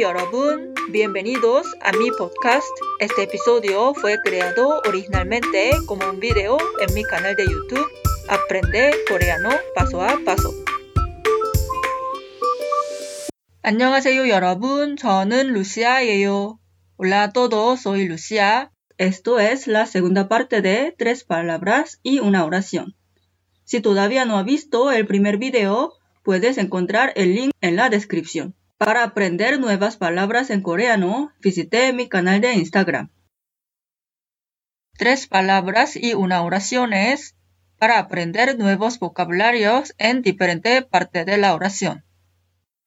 여러분, bienvenidos a mi podcast. Este episodio fue creado originalmente como un video en mi canal de YouTube Aprende coreano paso a paso. 안녕하세요 여러분, 저는 루시아예요. Hola a todos, soy Lucia. Esto es la segunda parte de tres palabras y una oración. Si todavía no has visto el primer video, puedes encontrar el link en la descripción. Para aprender nuevas palabras en coreano, visite mi canal de Instagram. Tres palabras y una oración es para aprender nuevos vocabularios en diferente parte de la oración.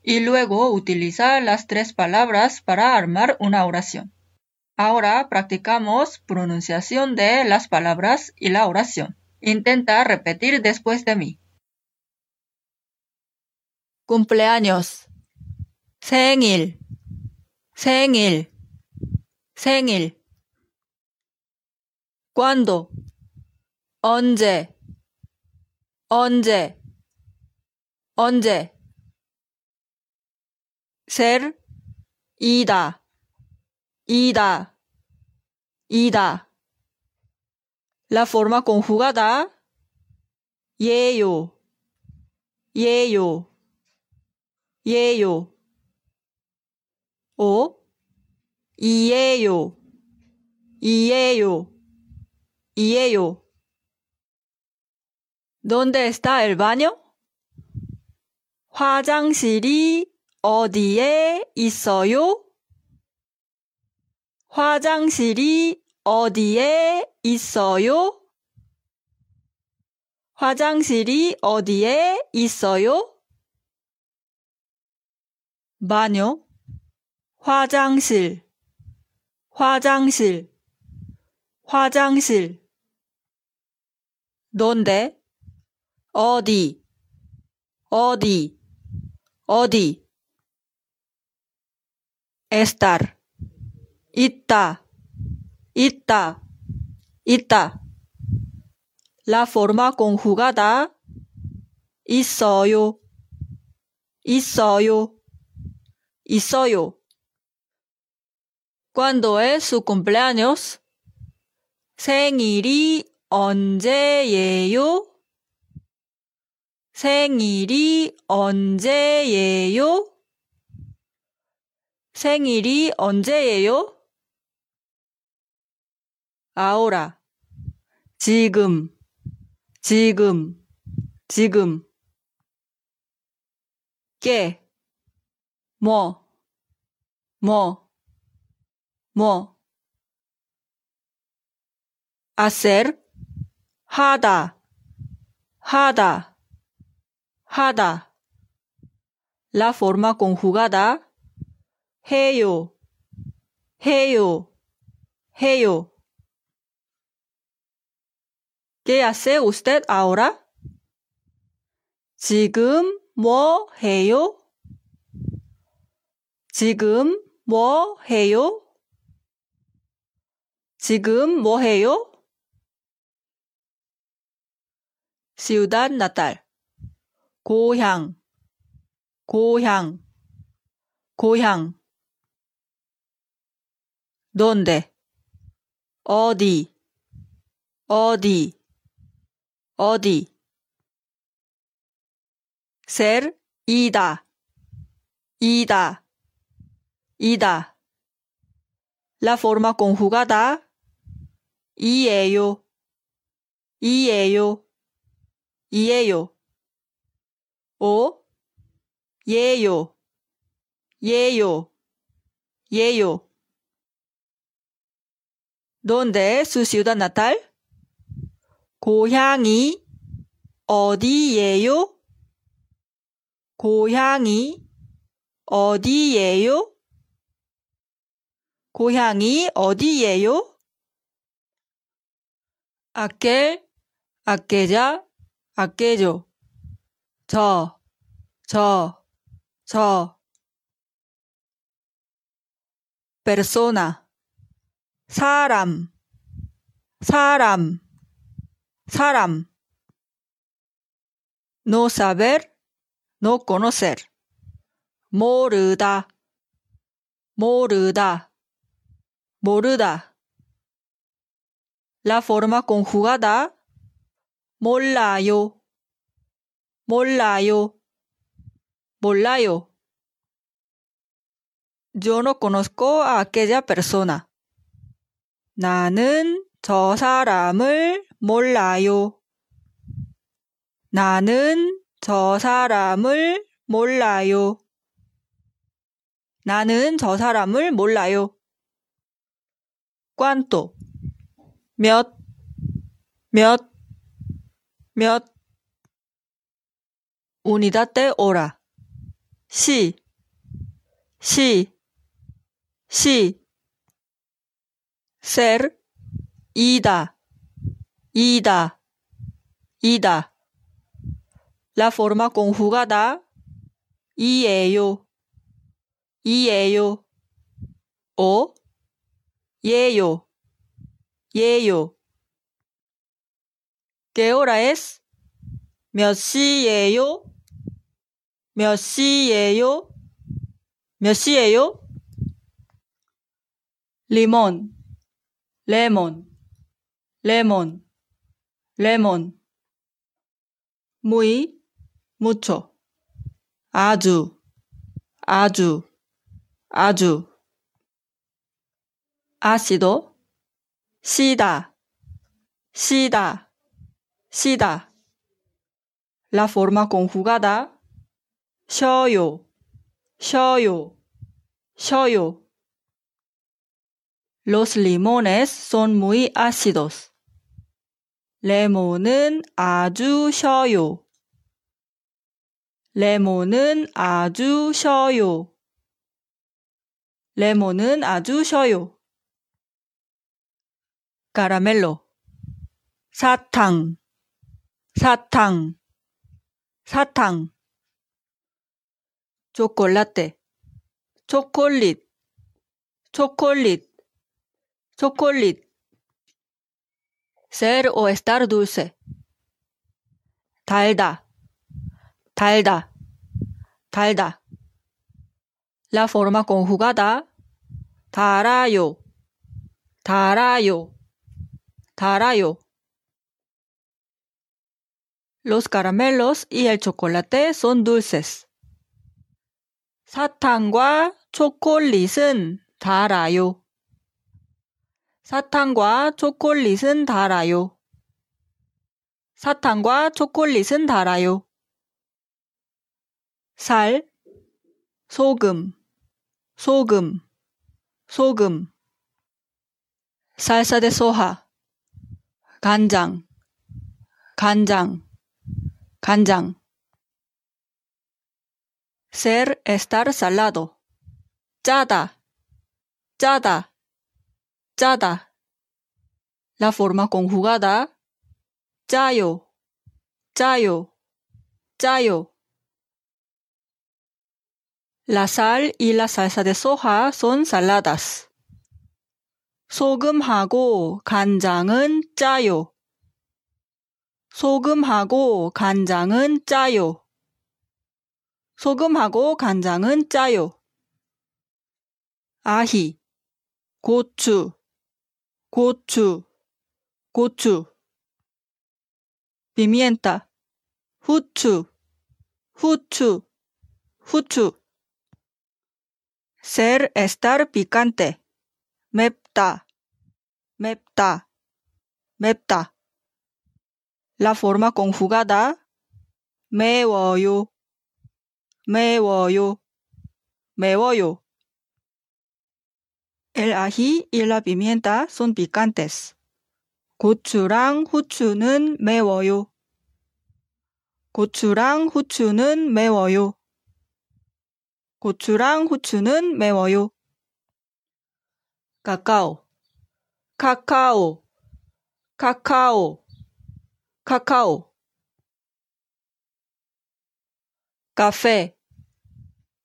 Y luego utiliza las tres palabras para armar una oración. Ahora practicamos pronunciación de las palabras y la oración. Intenta repetir después de mí. cumpleaños, 생일, 생일, 생일. cuándo, 언제, 언제, 언제. ser, 이다, 이다, 이다. La forma conjugada, 예요, 예요. 예요. O 이에요. 이에요. 이에요. ¿Dónde está el baño? 화장실이 어디에 있어요? 화장실이 어디에 있어요? 화장실이 어디에 있어요? 마녀, 화장실, 화장실, 화장실. 넌데, 어디, 어디, 어디. estar, 있다, 있다, 있다. La forma conjugada 있어요, 있어요. 있어요. ¿Cuándo es su cumpleaños? 생일이 언제예요? 생일이 언제예요? 생일이 언제예요? ahora 지금 지금 지금 que 뭐 뭐, 뭐. hacer, 하다, 하다, 하다. La forma conjugada, 해요, 해요, 해요. ¿Qué hace usted ahora? 지금 뭐 해요? 지금 뭐 해요? 지금 뭐 해요? ciudad natal 고향 고향 고향 donde 어디 어디 어디 ser 이다 이다 이다. La forma conjugada 이에요, 이에요, 이에요. o 예요, 예요, 예요. ¿Dónde es su ciudad natal? 고향이 어디예요? 고향이 어디예요? 고향이 어디예요? Aquel, aquella, aquello. 저, 저, 저. persona, 사람, 사람, 사람. no saber, no conocer. 모르다, 모르다, 모르다. La forma conjugada 몰라요, 몰라요, 몰라요. Yo no conozco a aquella persona. 나는 저 사람을 몰라요. 나는 저 사람을 몰라요. 나는 저 사람을 몰라요. cuánto 몇, 몇, 몇 unidad de hora 시, 시, 시 ser ida, ida, ida la forma conjugada 이에요, 이에요. 오, 예요, 예요. ¿Qué hora? 몇 시예요? 몇 시예요? 몇 시예요? 리몬, 레몬, 레몬, 레몬. muy, mucho. 아주, 아주, 아주. 시 다, 시다, 시다. La forma conjugada, 쉬어요, 쉬어요, 쉬어요. Los limones son muy ácidos. 레몬은 아주 쉬어요. 레몬은 아주 쉬어요. 레몬은 아주 쉬어요. 까라멜로. 사탕. 사탕. 사탕. 초콜라떼. 초콜릿. 초콜릿. 초콜릿. ser o estar dulce 달다. 달다, 달다. La forma conjugada 달아요, 달아요, 달아요. Los caramelos y el chocolate son dulces. 사탕과 초콜릿은 달아요. 사탕과 초콜릿은 달아요. 사탕과 초콜릿은 달아요. 살, 소금, 소금, 소금. 살사 데 소하, 간장, 간장, 간장. ser estar salado. 짜다, 짜다, 짜다. La forma conjugada 짜요, 짜요, 짜요. La sal y la salsa de soja son saladas. 소금하고 간장은 짜요. 소금하고 간장은 짜요. 소금하고 간장은 짜요. 아히, 고추, 고추, 고추. 비미엔타, 후추, 후추, 후추. Ser estar picante. Mepta. Mepta. Mepta. La forma conjugada 매워요. 매워요. 매워요. El ají y la pimienta son picantes. 고추랑 후추는 매워요. 고추랑 후추는 매워요. 고추랑 후추는 매워요. 카카오, 카카오, 카카오, 카카오. 카페,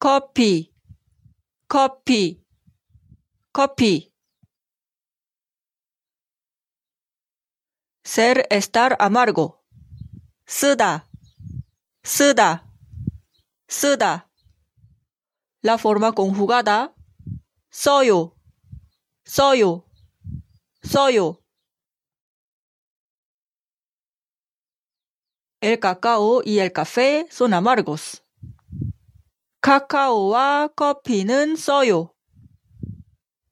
커피, 커피, 커피. ser estar amargo. 쓰다, 쓰다, 쓰다. La forma conjugada 써요, 써요, 써요. Cacao y el café son amargos. 카카오와 커피는 써요.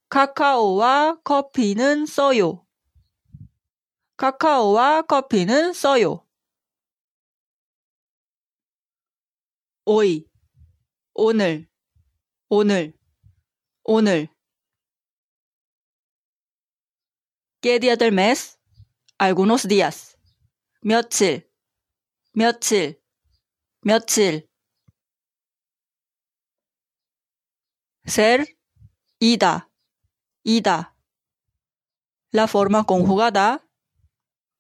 카카오와 커피는 써요. 카카오와 커피는 써요. hoy, 오늘, 오늘, 오늘. ¿Qué día del mes? Algunos días. 며칠, 며칠, 며칠. ser, ida, ida. La forma conjugada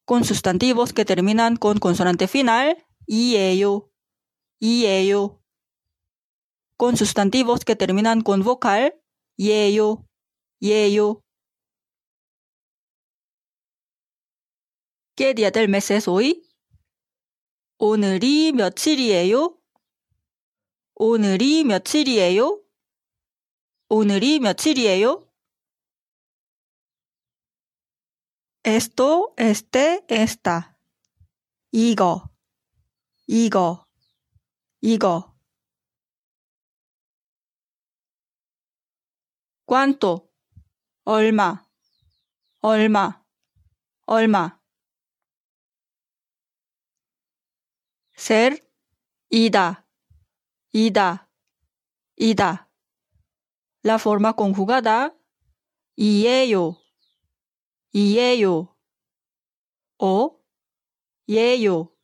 con sustantivos que terminan con consonante final y ello, y ello. Con sustantivos que terminan con vocal y ello, y ello. ¿Qué día del mes es hoy? 오늘이 며칠이에요? 오늘이 며칠이에요? 오늘이 며칠이에요? esto, este, esta. 이거, 이거, 이거. cuánto, 얼마, 얼마, 얼마. ser, ida, ida, ida. La forma conjugada, y ello, y ello, o, y ello,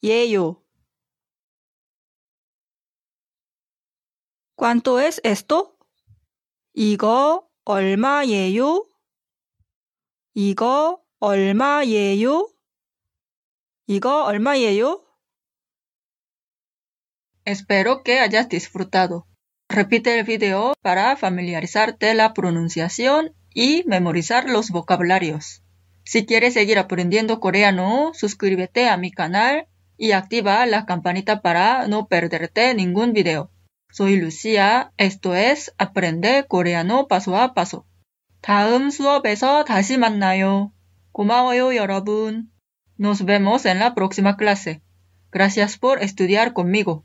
y ello. ¿Cuánto es esto? 이거 얼마예요? 이거 얼마예요? 이거 얼마예요? Espero que hayas disfrutado. Repite el video para familiarizarte la pronunciación y memorizar los vocabularios. Si quieres seguir aprendiendo coreano, suscríbete a mi canal y activa la campanita para no perderte ningún video. Soy Lucia, esto es Aprende Coreano Paso a Paso. 다음 수업에서 다시 만나요. 고마워요, 여러분. Nos vemos en la próxima clase. Gracias por estudiar conmigo.